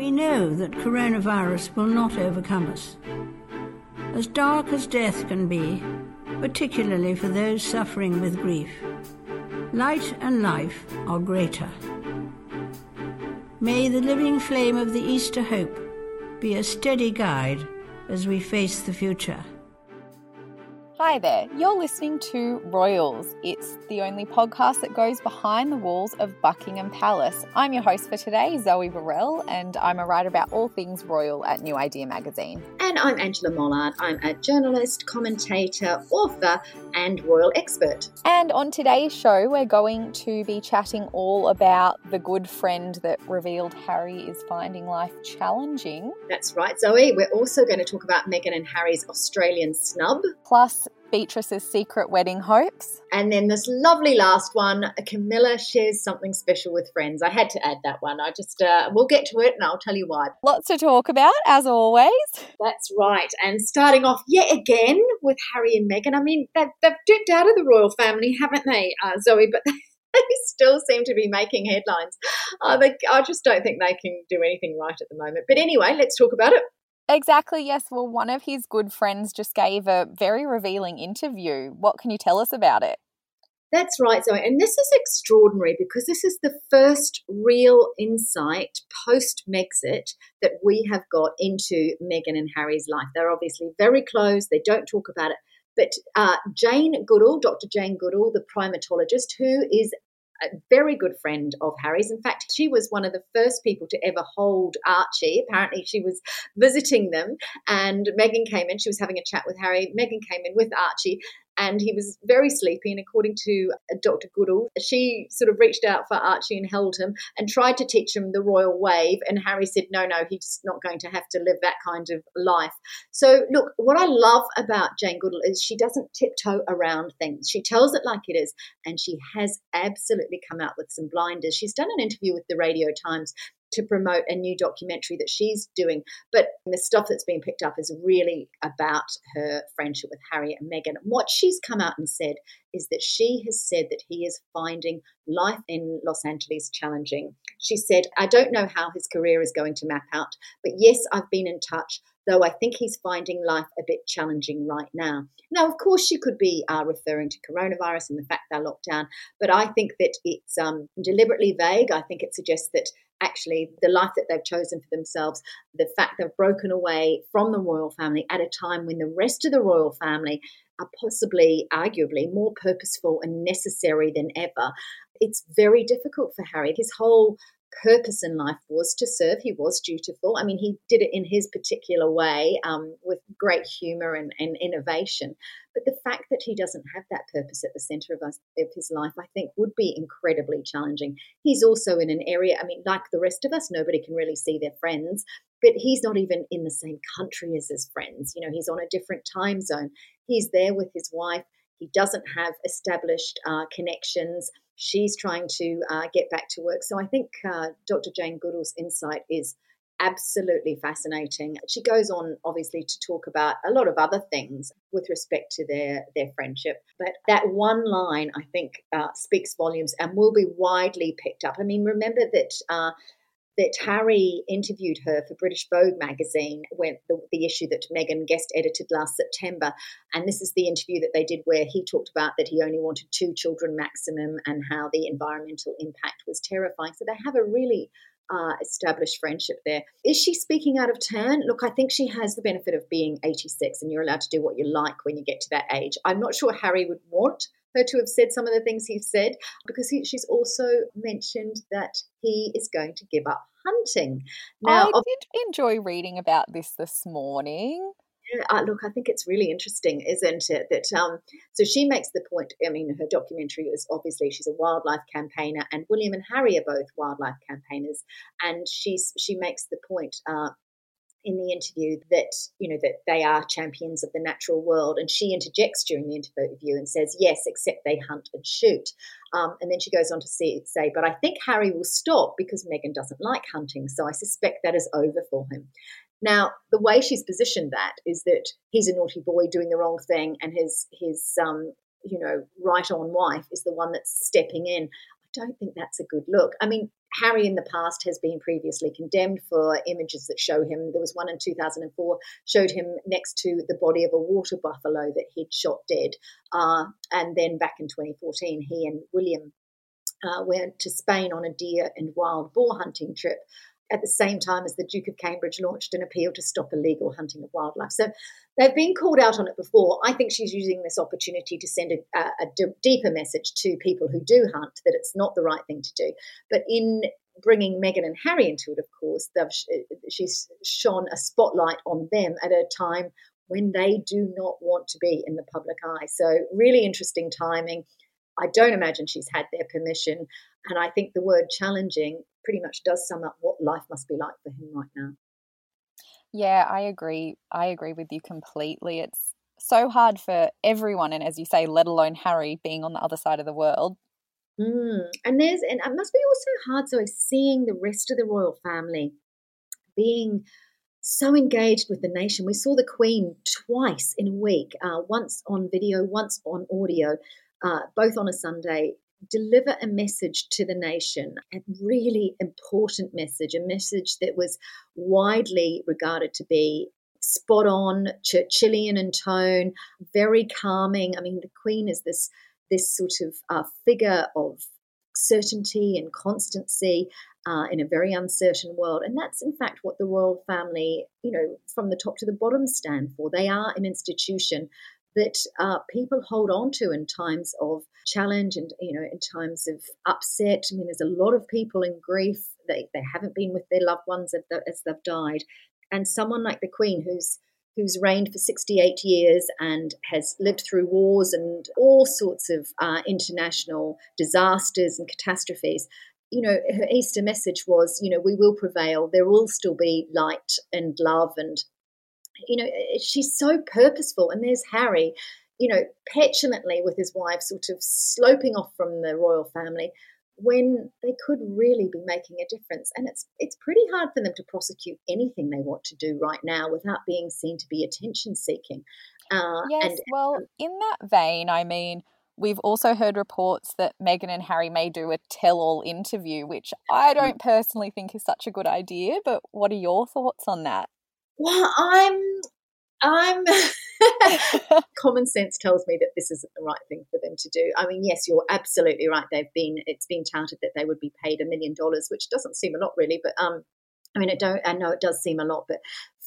We know that coronavirus will not overcome us. As dark as death can be, particularly for those suffering with grief, light and life are greater. May the living flame of the Easter hope be a steady guide as we face the future. Hi there, you're listening to Royals. It's the only podcast that goes behind the walls of Buckingham Palace. I'm your host for today, Zoe Burrell, and I'm a writer about all things royal at New Idea magazine. And I'm Angela Mollard. I'm a journalist, commentator, author, and royal expert. And on today's show, we're going to be chatting all about the good friend that revealed Harry is finding life challenging. That's right, Zoe. We're also going to talk about Meghan and Harry's Australian snub. Plus, Beatrice's secret wedding hopes. And then this lovely last one, Camilla shares something special with friends. I had to add that one. I just, uh, we'll get to it and I'll tell you why. Lots to talk about, as always. That's right. And starting off yet again with Harry and Meghan. I mean, they've, they've dipped out of the royal family, haven't they, uh, Zoe? But they still seem to be making headlines. Uh, they, I just don't think they can do anything right at the moment. But anyway, let's talk about it. Exactly, yes. Well, one of his good friends just gave a very revealing interview. What can you tell us about it? That's right, Zoe. And this is extraordinary because this is the first real insight post Megxit that we have got into Meghan and Harry's life. They're obviously very close, they don't talk about it. But uh, Jane Goodall, Dr. Jane Goodall, the primatologist, who is a very good friend of Harry's. In fact, she was one of the first people to ever hold Archie. Apparently, she was visiting them, and Meghan came in. She was having a chat with Harry. Meghan came in with Archie, and he was very sleepy. And according to uh, Dr. Goodall, she sort of reached out for Archie and held him and tried to teach him the royal wave. And Harry said, no, no, he's not going to have to live that kind of life. So, look, what I love about Jane Goodall is she doesn't tiptoe around things. She tells it like it is, and she has absolutely come out with some blinders. She's done an interview with the Radio Times to promote a new documentary that she's doing. But the stuff that's being picked up is really about her friendship with Harry and Meghan. What she's come out and said is that she has said that he is finding life in Los Angeles challenging. She said, I don't know how his career is going to map out, but yes, I've been in touch though I think he's finding life a bit challenging right now. Now, of course, she could be uh, referring to coronavirus and the fact they're locked down, but I think that it's um, deliberately vague. I think it suggests that actually the life that they've chosen for themselves, the fact they've broken away from the royal family at a time when the rest of the royal family are possibly, arguably, more purposeful and necessary than ever. It's very difficult for Harry. His whole purpose in life was to serve. He was dutiful. I mean, he did it in his particular way um, with great humor and, and, innovation. But the fact that he doesn't have that purpose at the center of, us, of his life, I think, would be incredibly challenging. He's also in an area, I mean, like the rest of us, nobody can really see their friends, but he's not even in the same country as his friends. You know, he's on a different time zone. He's there with his wife. He doesn't have established uh, connections she's trying to uh, get back to work. So I think uh, Dr. Jane Goodall's insight is absolutely fascinating. She goes on, obviously, to talk about a lot of other things with respect to their their friendship. But that one line, I think, uh, speaks volumes and will be widely picked up. I mean, remember that uh, that Harry interviewed her for British Vogue magazine when the, the, issue that Meghan guest edited last September. And this is the interview that they did where he talked about that he only wanted two children maximum and how the environmental impact was terrifying. So they have a really uh, established friendship there. Is she speaking out of turn? Look, I think she has the benefit of being 86 and you're allowed to do what you like when you get to that age. I'm not sure Harry would want her to have said some of the things he said because he, she's also mentioned that he is going to give up hunting. Now, I did enjoy reading about this this morning. Yeah, uh, look, I think it's really interesting, isn't it? That um, so she makes the point. I mean, her documentary is obviously she's a wildlife campaigner, and William and Harry are both wildlife campaigners, and she's she makes the point uh, in the interview that you know that they are champions of the natural world and she interjects during the interview and says yes except they hunt and shoot. Um, and then she goes on to say, say but i think harry will stop because meghan doesn't like hunting so i suspect that is over for him. Now the way she's positioned that is that he's a naughty boy doing the wrong thing and his his um, you know right on wife is the one that's stepping in. I don't think that's a good look. I mean, Harry in the past has been previously condemned for images that show him. There was one in 2004 showed him next to the body of a water buffalo that he'd shot dead. Uh, and then back in 2014, he and William uh, went to Spain on a deer and wild boar hunting trip at the same time as the Duke of Cambridge launched an appeal to stop illegal hunting of wildlife. So they've been called out on it before. I think she's using this opportunity to send a, a d- deeper message to people who do hunt that it's not the right thing to do. But in bringing Meghan and Harry into it, of course, she's shone a spotlight on them at a time when they do not want to be in the public eye. So, really interesting timing. I don't imagine she's had their permission. And I think the word challenging pretty much does sum up what life must be like for him right now. Yeah, I agree. I agree with you completely. It's so hard for everyone, and as you say, let alone Harry being on the other side of the world. Mm. And there's, and it must be also hard, so seeing the rest of the royal family being so engaged with the nation. We saw the Queen twice in a week, uh, once on video, once on audio, uh, both on a Sunday deliver a message to the nation, a really important message, a message that was widely regarded to be spot on, Churchillian in tone, very calming. I mean, the Queen is this this sort of uh, figure of certainty and constancy uh, in a very uncertain world. And that's, in fact, what the royal family, you know, from the top to the bottom stand for. They are an institution that uh, people hold on to in times of challenge and you know in times of upset. I mean there's a lot of people in grief. They, they haven't been with their loved ones as, they've died. And someone like the queen who's who's reigned for 68 years and has lived through wars and all sorts of uh, international disasters and catastrophes you know her easter message was you know we will prevail. There will still be light and love and you know, she's so purposeful. And there's Harry, you know, petulantly with his wife, sort of sloping off from the royal family when they could really be making a difference. And it's it's pretty hard for them to prosecute anything they want to do right now without being seen to be attention seeking. Uh, yes, and, well, in that vein, I mean, we've also heard reports that Meghan and Harry may do a tell all interview, which I don't personally think is such a good idea. But what are your thoughts on that? Well, I'm I'm common sense tells me that this isn't the right thing for them to do. I mean, yes, you're absolutely right. They've been it's been touted that they would be paid a million dollars, which doesn't seem a lot really, but um I mean, I don't I know it does seem a lot, but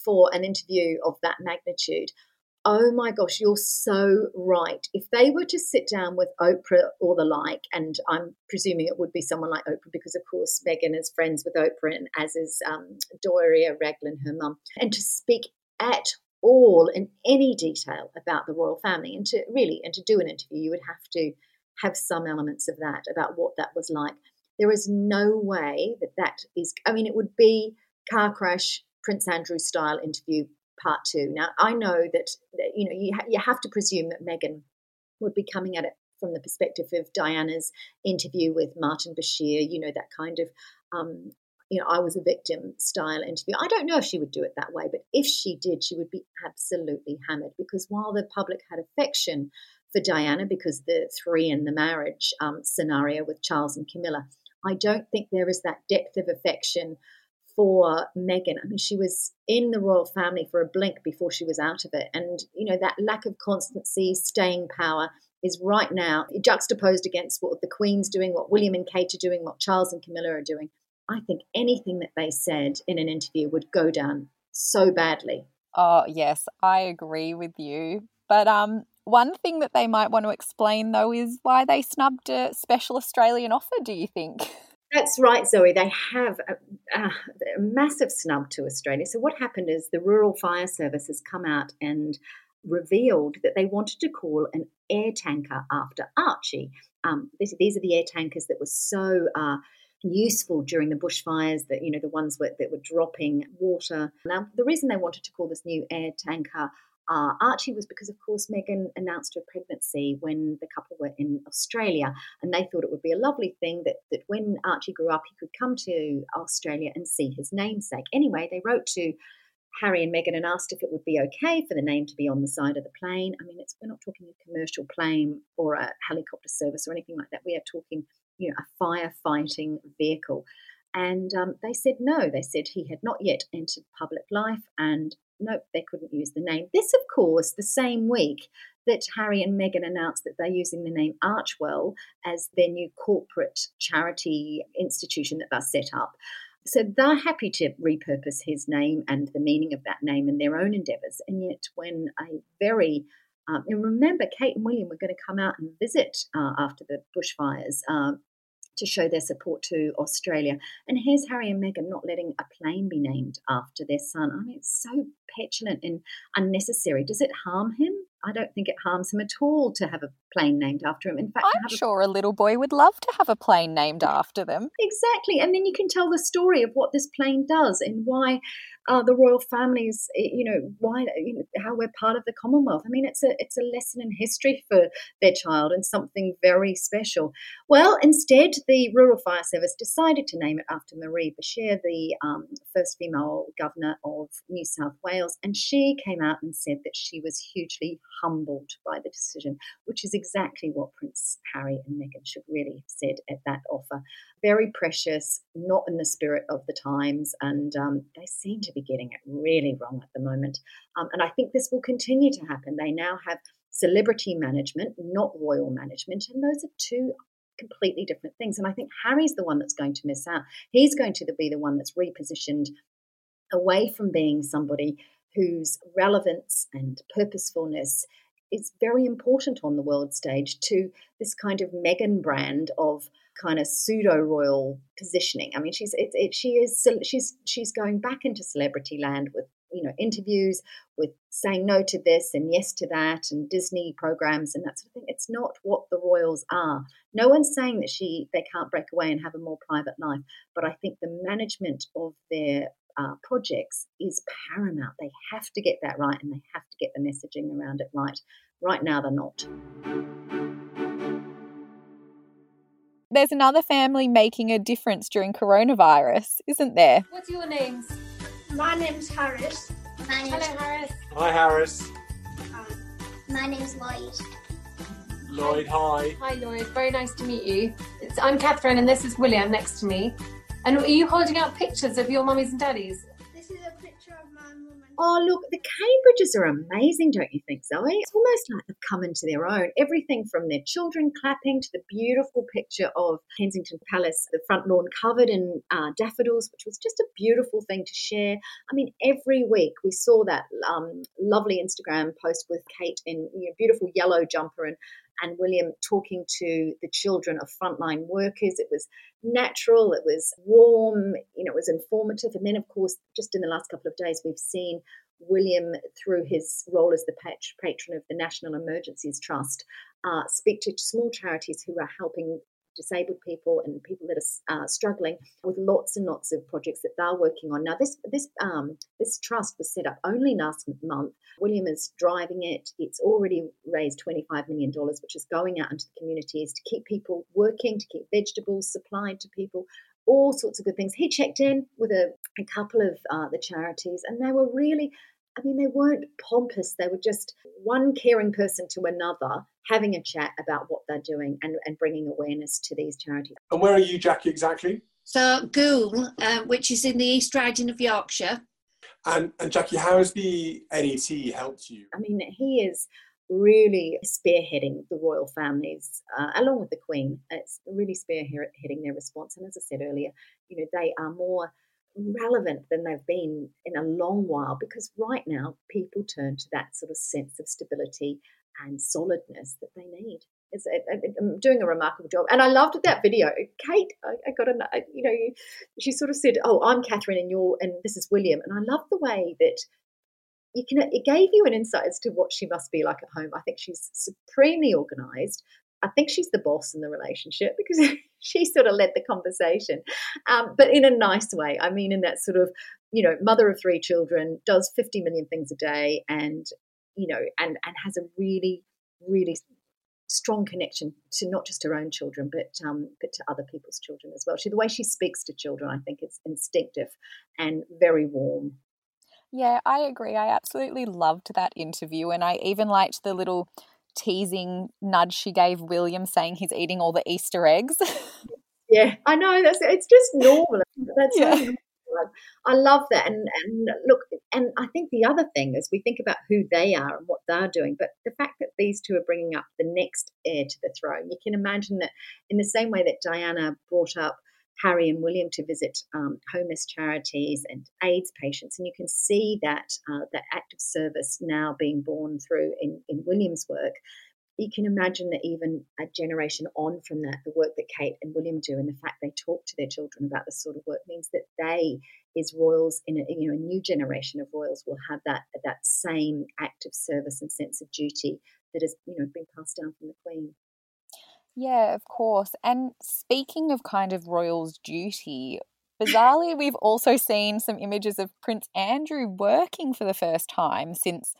for an interview of that magnitude, oh my gosh, you're so right. If they were to sit down with Oprah or the like, and I'm presuming it would be someone like Oprah because, of course, Meghan is friends with Oprah, and as is um, Doria Ragland, her mum, and to speak at all in any detail about the royal family, and to really and to do an interview, you would have to have some elements of that about what that was like. There is no way that that is. I mean, it would be car crash Prince Andrew style interview part two. Now, I know that, you know you, ha- you have to presume that Meghan would be coming at it from the perspective of Diana's interview with Martin Bashir. You know that kind of um, you know, I was a victim style interview. I don't know if she would do it that way, but if she did, she would be absolutely hammered because while the public had affection for Diana because the three in the marriage um, scenario with Charles and Camilla, I don't think there is that depth of affection for Meghan. I mean, she was in the royal family for a blink before she was out of it. And, you know, that lack of constancy, staying power is right now juxtaposed against what the Queen's doing, what William and Kate are doing, what Charles and Camilla are doing. I think anything that they said in an interview would go down so badly. Oh, yes, I agree with you. But um, one thing that they might want to explain, though, is why they snubbed a special Australian offer, do you think? That's right, Zoe. They have a, a, a, massive snub to Australia. So, what happened is the Rural Fire Service has come out and revealed that they wanted to call an air tanker after Archie. Um, this, these are the air tankers that were so uh, useful during the bushfires that you know the ones were, that were dropping water. Now, the reason they wanted to call this new air tanker uh, Archie was because, of course, Meghan announced her pregnancy when the couple were in Australia, and they thought it would be a lovely thing that, that when Archie grew up, he could come to Australia and see his namesake. Anyway, they wrote to Harry and Meghan and asked if it would be okay for the name to be on the side of the plane. I mean, we're not talking a commercial plane or a helicopter service or anything like that. We are talking, you know, a firefighting vehicle. And um, they said no. They said he had not yet entered public life and nope, they couldn't use the name. This, of course, the same week that Harry and Meghan announced that they're using the name Archwell as their new corporate charity institution that they're set up. So they're happy to repurpose his name and the meaning of that name in their own endeavours. And yet, when a very um, and remember, Kate and William were going to come out and visit uh, after the bushfires uh, to show their support to Australia. And here's Harry and Meghan not letting a plane be named after their son. I mean, it's so petulant and unnecessary. Does it harm him? I don't think it harms him at all to have a plane named after him. In fact, I'm sure a little boy would love to have a plane named after them. Exactly. And then you can tell the story of what this plane does and why uh, the royal families, eh, you know, why, you know, how we're part of the Commonwealth. I mean, it's a it's a lesson in history for their child and something very special. Well, instead, the Rural Fire Service decided to name it after Marie Bashir, the um, first female governor of New South Wales, and she came out and said that she was hugely humbled by the decision, which is exactly what Prince Harry and Meghan should really have said at that offer. Very precious, not in the spirit of the times, and um, they seem to be getting it really wrong at the moment. Um, and I think this will continue to happen. They now have celebrity management, not royal management, and those are two completely different things. And I think Harry's the one that's going to miss out. He's going to be the one that's repositioned away from being somebody whose relevance and purposefulness is very important on the world stage to this kind of Meghan brand of kind of pseudo royal positioning. I mean, she's it, it, she is she's she's going back into celebrity land with you know interviews with saying no to this and yes to that and Disney programs and that sort of thing. It's not what the royals are. No one's saying that she they can't break away and have a more private life, but I think the management of their uh, projects is paramount. They have to get that right and they have to get the messaging around it right. Right now, they're not. There's another family making a difference during coronavirus, isn't there? What's your names? My name's Harris. My name's Hello, Harris. Hi, Harris. Hi. My name's Lloyd. Lloyd, hi. Hi, Lloyd. Very nice to meet you. It's, I'm Catherine, and this is William next to me. And are you holding out pictures of your mummies and daddies? Oh, look, the Cambridges are amazing, don't you think, Zoe? It's almost like they've come into their own. Everything from their children clapping to the beautiful picture of Kensington Palace, the front lawn covered in uh, daffodils, which was just a beautiful thing to share. I mean, every week we saw that um, lovely Instagram post with Kate in you know, beautiful yellow jumper and and William talking to the children of frontline workers. It was natural, it was warm, you know, it was informative. And then, of course, just in the last couple of days, we've seen William, through his role as the patron of the National Emergencies Trust, uh, speak to small charities who are helping disabled people and people that are uh, struggling with lots and lots of projects that they're working on. Now, this this um, this trust was set up only last month. William is driving it. It's already raised twenty five million dollars, which is going out into the communities to keep people working, to keep vegetables supplied to people. All sorts of good things. He checked in with a, a couple of uh, the charities, and they were really I mean, they weren't pompous. They were just one caring person to another having a chat about what they're doing and, and bringing awareness to these charities. And where are you, Jackie, exactly? So, Goole, um, which is in the East Riding of Yorkshire. And, and Jackie, how has the NET helped you? I mean, he is really spearheading the royal families, uh, along with the Queen. It's really spearheading their response. And as I said earlier, you know, they are more relevant than they've been in a long while because right now people turn to that sort of sense of stability and solidness that they need. a, a, doing a remarkable job. And I loved that video. Kate, I, I got a, you know, she sort of said, "Oh, I'm Catherine, and you're, and this is William." And I love the way that you can. It gave you an insight as to what she must be like at home. I think she's supremely organised. I think she's the boss in the relationship because she sort of led the conversation, um, but in a nice way. I mean, in that sort of, you know, mother of three children, does 50 million things a day, and you know, and and has a really, really strong connection to not just her own children, but um, but to other people's children as well. She, the way she speaks to children, I think, is instinctive and very warm. Yeah, I agree. I absolutely loved that interview, and I even liked the little teasing nudge she gave William, saying he's eating all the Easter eggs. yeah, I know. That's it's just normal. That's yeah. I love that. And, and look, and I think the other thing is we think about who they are and what they're doing, but the fact that these two are bringing up the next heir to the throne, you can imagine that in the same way that Diana brought up Harry and William to visit um, homeless charities and AIDS patients, and you can see that uh, that active service now being born through in, in William's work you can imagine that even a generation on from that, the work that Kate and William do and the fact they talk to their children about this sort of work means that they, as royals in a, you know, a new generation of royals, will have that that same active service and sense of duty that has you know been passed down from the Queen. Yeah, of course. And speaking of kind of royals' duty, bizarrely, we've also seen some images of Prince Andrew working for the first time since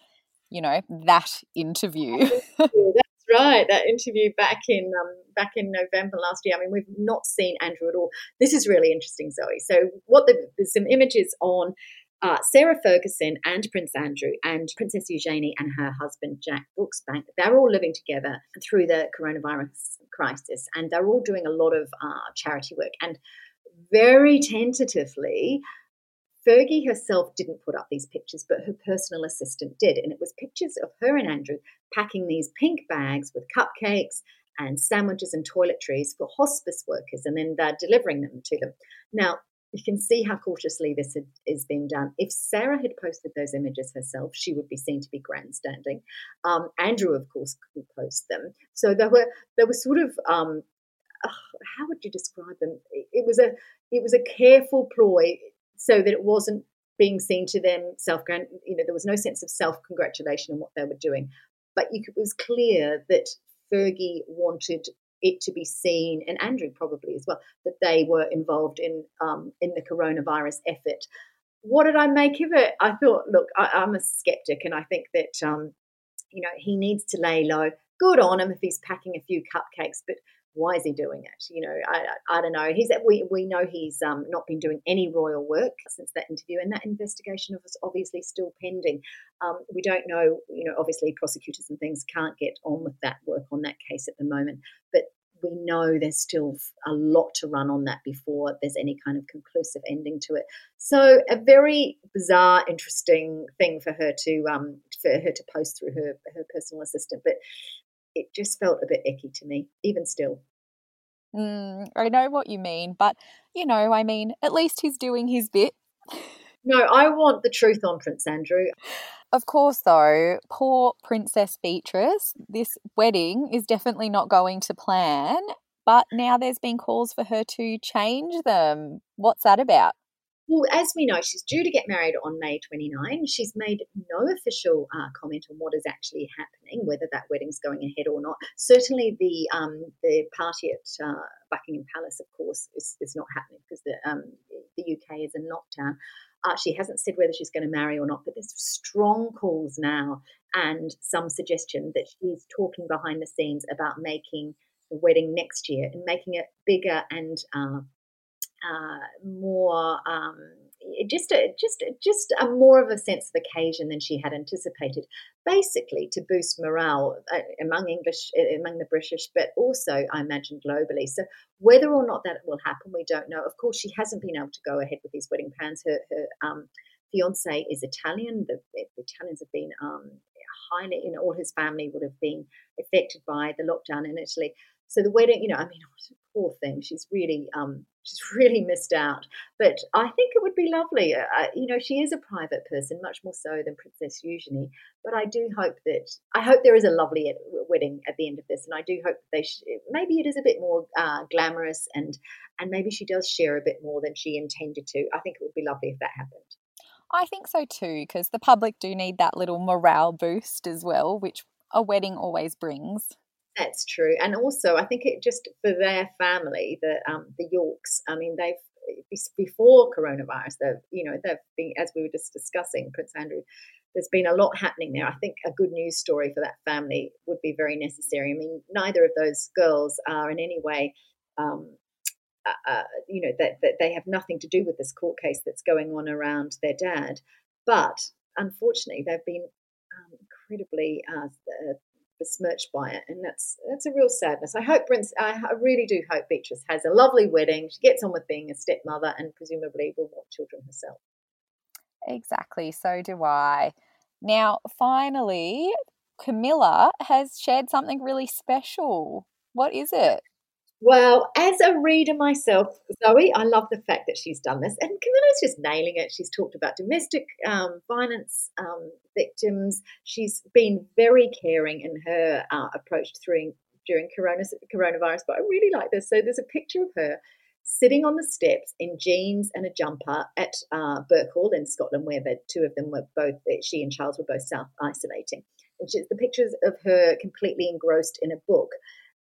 you know that interview. That's right, that interview back in um, back in November last year. I mean, we've not seen Andrew at all. This is really interesting, Zoe. So, what the, there's some images on. Uh, Sarah Ferguson and Prince Andrew and Princess Eugenie and her husband Jack Brooksbank, they're all living together through the coronavirus crisis and they're all doing a lot of uh, charity work. And very tentatively, Fergie herself didn't put up these pictures, but her personal assistant did. And it was pictures of her and Andrew packing these pink bags with cupcakes and sandwiches and toiletries for hospice workers, and then they're delivering them to them. Now, you can see how cautiously this is being done. If Sarah had posted those images herself, she would be seen to be grandstanding. Um, Andrew, of course, could post them. So there were there were sort of um, how would you describe them? It was a it was a careful ploy so that it wasn't being seen to them self you know there was no sense of self congratulation in what they were doing but could, it was clear that Fergie wanted it to be seen and Andrew probably as well that they were involved in um, in the coronavirus effort. What did I make of it? I thought look I, am a skeptic and I think that um, you know he needs to lay low. Good on him if he's packing a few cupcakes but why is he doing it? You know, I, I don't know. He's we we know he's um, not been doing any royal work since that interview, and that investigation is obviously still pending. Um, we don't know. You know, obviously prosecutors and things can't get on with that work on that case at the moment, but we know there's still a lot to run on that before there's any kind of conclusive ending to it. So a very bizarre, interesting thing for her to um, for her to post through her her personal assistant, but it just felt a bit icky to me, even still. Mm, I know what you mean, but you know, I mean, at least he's doing his bit. No, I want the truth on Prince Andrew. Of course, though, poor Princess Beatrice, this wedding is definitely not going to plan, but now there's been calls for her to change them. What's that about? Well, as we know, she's due to get married on May 29. She's made no official uh, comment on what is actually happening, whether that wedding's going ahead or not. Certainly, the um, the party at uh, Buckingham Palace, of course, is, is not happening because the um, the UK is in lockdown. Uh, she hasn't said whether she's going to marry or not, but there's strong calls now and some suggestion that she's talking behind the scenes about making the wedding next year and making it bigger and uh, more um, just a, just just a more of a sense of occasion than she had anticipated. Basically, to boost morale uh, among English, uh, among the British, but also I imagine globally. So whether or not that will happen, we don't know. Of course, she hasn't been able to go ahead with these wedding plans. Her, her um, fiance is Italian. The, the Italians have been um, highly, you know, all his family would have been affected by the lockdown in Italy. So the wedding, you know, I mean, poor thing, she's really um, she's really missed out. But I think it would be lovely. Uh, you know, she is a private person, much more so than Princess Eugenie. But I do hope that I hope there is a lovely wedding at the end of this, and I do hope that they sh- maybe it is a bit more uh, glamorous and and maybe she does share a bit more than she intended to. I think it would be lovely if that happened. I think so too, because the public do need that little morale boost as well, which a wedding always brings. That's true, and also I think it just for their family, the um, the Yorks. I mean, they've before coronavirus, they've you know they've been as we were just discussing, Prince Andrew. There's been a lot happening there. I think a good news story for that family would be very necessary. I mean, neither of those girls are in any way um, uh, uh, you know that, that they have nothing to do with this court case that's going on around their dad but unfortunately they've been um, incredibly uh, besmirched by it, and that's that's a real sadness. I hope Prince, I, I really do hope Beatrice has a lovely wedding. She gets on with being a stepmother, and presumably will want children herself. Exactly. So do I. Now, finally, Camilla has shared something really special. What is it? Well, as a reader myself, Zoe, I love the fact that she's done this. And Camilla's just nailing it. She's talked about domestic um, violence um, victims. She's been very caring in her uh, approach through, during corona, coronavirus. But I really like this. So there's a picture of her sitting on the steps in jeans and a jumper at uh, in Scotland, where the two of them were both, she and Charles were both self isolating. Which is the pictures of her completely engrossed in a book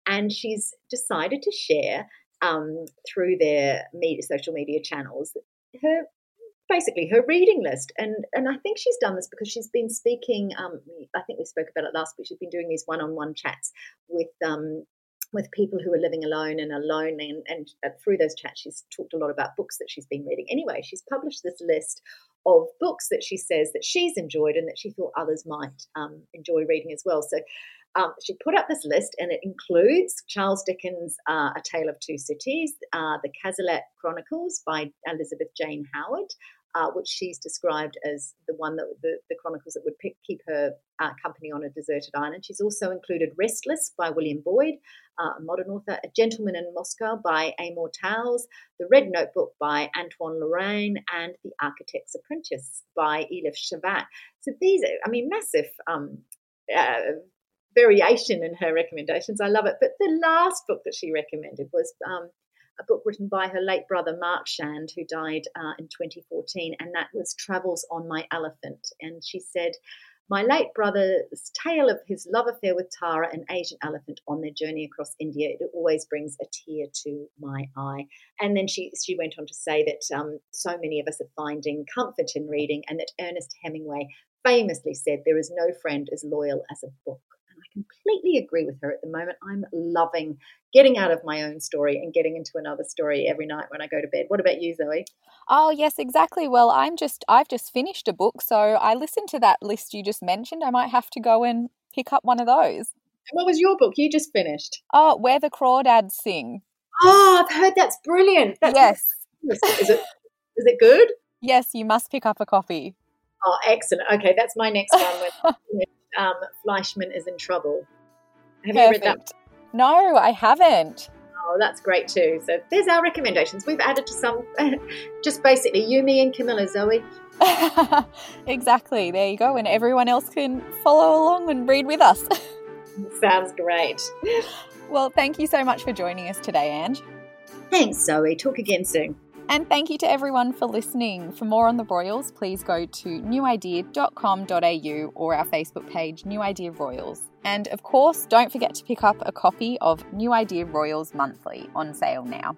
and she's decided to share um, through their media, social media channels her basically her reading list. And and I think she's done this because she's been speaking um, I think we spoke about it last week she's been doing these one-on-one chats with um, with people who are living alone and alone and, and uh, through those chats she's talked a lot about books that she's been reading. Anyway she's published this list of books that she says that she's enjoyed and that she thought others might um, enjoy reading as well. So um, she put up this list, and it includes Charles Dickens' uh, A Tale of Two Cities, uh, The Cazalet Chronicles by Elizabeth Jane Howard, uh, which she's described as the one that the, the chronicles that would pick, keep her uh, company on a deserted island. She's also included Restless by William Boyd, uh, a modern author, A Gentleman in Moscow by Amor Towles, The Red Notebook by Antoine Laurain, and The Architect's Apprentice by Elif Shafak. So these are, I mean, massive um, uh, variation in her recommendations. I love it. But the last book that she recommended was um, a book written by her late brother Mark Shand, who died uh, in 2014, and that was Travels on My Elephant. And she said, my late brother's tale of his love affair with Tara, an Asian elephant, on their journey across India, it always brings a tear to my eye. And then she she went on to say that um, so many of us are finding comfort in reading, and that Ernest Hemingway famously said, "There is no friend as loyal as a book." Completely agree with her at the moment. I'm loving getting out of my own story and getting into another story every night when I go to bed. What about you, Zoe? Oh, yes, exactly. Well, I'm just I've just finished a book, so I listened to that list you just mentioned. I might have to go and pick up one of those. What was your book you just finished? Oh, Where the Crawdads Sing. Oh, I've heard that's brilliant. That's yes. Is it is it good? Yes, you must pick up a copy. Oh, excellent. Okay, that's my next one. um, Fleishman is in trouble. Have Perfect. you read that? No, I haven't. Oh, that's great too. So there's our recommendations. We've added to some, just basically you, me, and Camilla, Zoe. exactly. There you go. And everyone else can follow along and read with us. Sounds great. Well, thank you so much for joining us today, Ange. Thanks, Zoe. Talk again soon. And thank you to everyone for listening. For more on the Royals, please go to newidea.com.au or our Facebook page, New Idea Royals. And of course, don't forget to pick up a copy of New Idea Royals Monthly on sale now.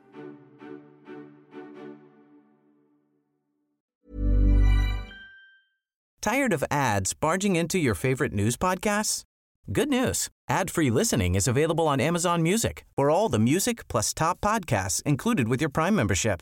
Tired of ads barging into your favorite news podcasts? Good news. Ad-free listening is available on Amazon Music. For all the music plus top podcasts included with your Prime membership.